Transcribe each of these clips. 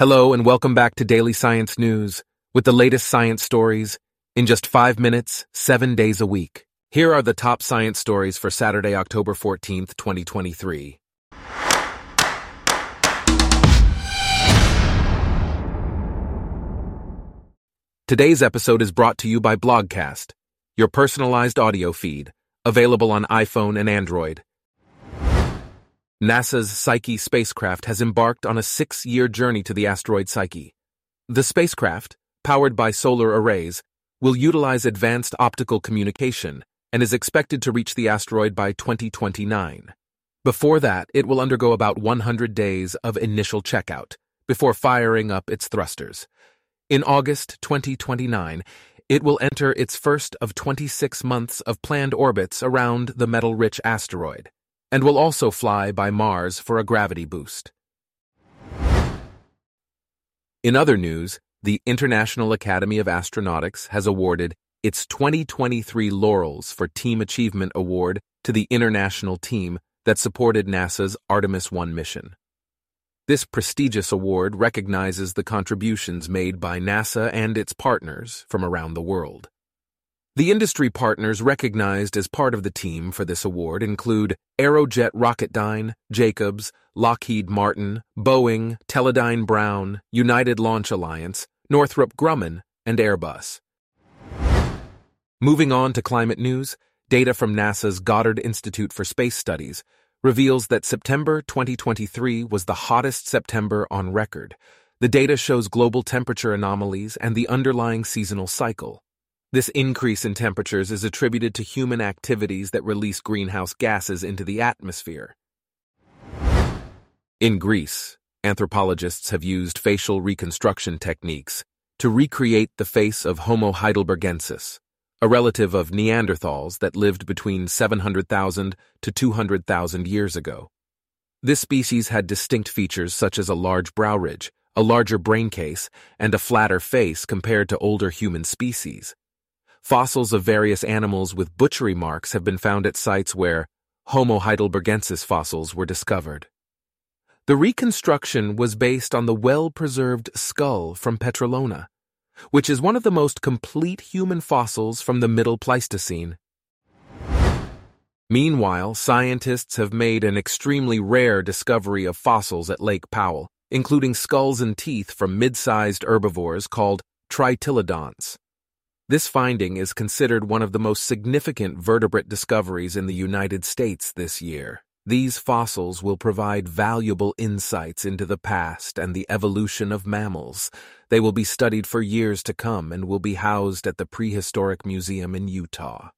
Hello and welcome back to Daily Science News with the latest science stories in just five minutes, seven days a week. Here are the top science stories for Saturday, October 14th, 2023. Today's episode is brought to you by Blogcast, your personalized audio feed, available on iPhone and Android. NASA's Psyche spacecraft has embarked on a six year journey to the asteroid Psyche. The spacecraft, powered by solar arrays, will utilize advanced optical communication and is expected to reach the asteroid by 2029. Before that, it will undergo about 100 days of initial checkout before firing up its thrusters. In August 2029, it will enter its first of 26 months of planned orbits around the metal rich asteroid and will also fly by Mars for a gravity boost. In other news, the International Academy of Astronautics has awarded its 2023 Laurels for Team Achievement Award to the international team that supported NASA's Artemis 1 mission. This prestigious award recognizes the contributions made by NASA and its partners from around the world. The industry partners recognized as part of the team for this award include Aerojet Rocketdyne, Jacobs, Lockheed Martin, Boeing, Teledyne Brown, United Launch Alliance, Northrop Grumman, and Airbus. Moving on to climate news, data from NASA's Goddard Institute for Space Studies reveals that September 2023 was the hottest September on record. The data shows global temperature anomalies and the underlying seasonal cycle. This increase in temperatures is attributed to human activities that release greenhouse gases into the atmosphere. In Greece, anthropologists have used facial reconstruction techniques to recreate the face of Homo heidelbergensis, a relative of Neanderthals that lived between 700,000 to 200,000 years ago. This species had distinct features such as a large brow ridge, a larger brain case, and a flatter face compared to older human species. Fossils of various animals with butchery marks have been found at sites where Homo heidelbergensis fossils were discovered. The reconstruction was based on the well-preserved skull from Petrolona, which is one of the most complete human fossils from the Middle Pleistocene. Meanwhile, scientists have made an extremely rare discovery of fossils at Lake Powell, including skulls and teeth from mid-sized herbivores called tritylodonts. This finding is considered one of the most significant vertebrate discoveries in the United States this year. These fossils will provide valuable insights into the past and the evolution of mammals. They will be studied for years to come and will be housed at the Prehistoric Museum in Utah.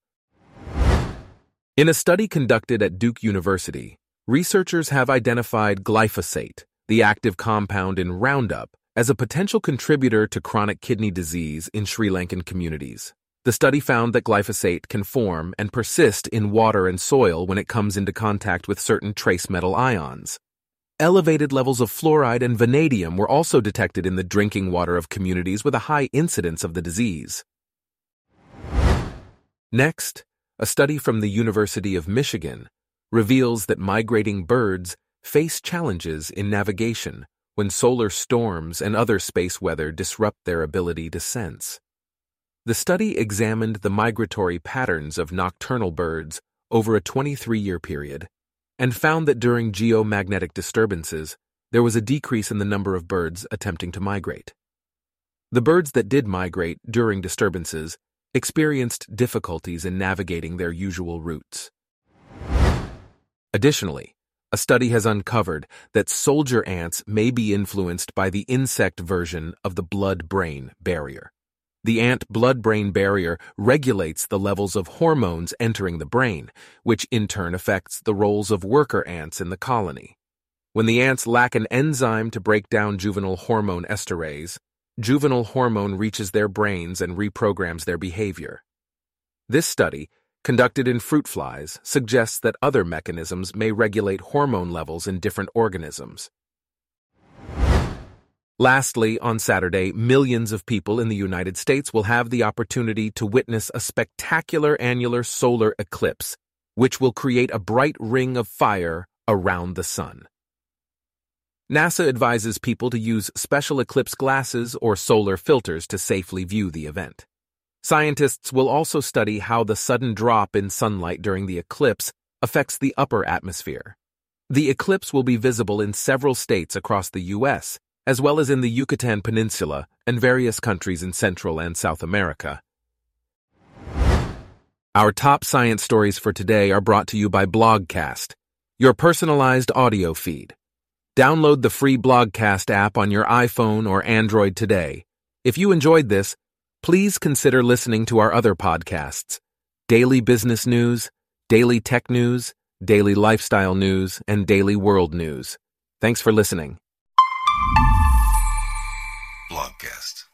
In a study conducted at Duke University, researchers have identified glyphosate, the active compound in Roundup, as a potential contributor to chronic kidney disease in Sri Lankan communities. The study found that glyphosate can form and persist in water and soil when it comes into contact with certain trace metal ions. Elevated levels of fluoride and vanadium were also detected in the drinking water of communities with a high incidence of the disease. Next, a study from the University of Michigan reveals that migrating birds face challenges in navigation when solar storms and other space weather disrupt their ability to sense. The study examined the migratory patterns of nocturnal birds over a 23 year period and found that during geomagnetic disturbances, there was a decrease in the number of birds attempting to migrate. The birds that did migrate during disturbances experienced difficulties in navigating their usual routes. Additionally, a study has uncovered that soldier ants may be influenced by the insect version of the blood-brain barrier. The ant blood-brain barrier regulates the levels of hormones entering the brain, which in turn affects the roles of worker ants in the colony. When the ants lack an enzyme to break down juvenile hormone esterase, juvenile hormone reaches their brains and reprograms their behavior. This study conducted in fruit flies suggests that other mechanisms may regulate hormone levels in different organisms. Lastly, on Saturday, millions of people in the United States will have the opportunity to witness a spectacular annular solar eclipse, which will create a bright ring of fire around the sun. NASA advises people to use special eclipse glasses or solar filters to safely view the event. Scientists will also study how the sudden drop in sunlight during the eclipse affects the upper atmosphere. The eclipse will be visible in several states across the U.S., as well as in the Yucatan Peninsula and various countries in Central and South America. Our top science stories for today are brought to you by Blogcast, your personalized audio feed. Download the free Blogcast app on your iPhone or Android today. If you enjoyed this, please consider listening to our other podcasts Daily Business News, Daily Tech News, Daily Lifestyle News, and Daily World News. Thanks for listening. Blogcast.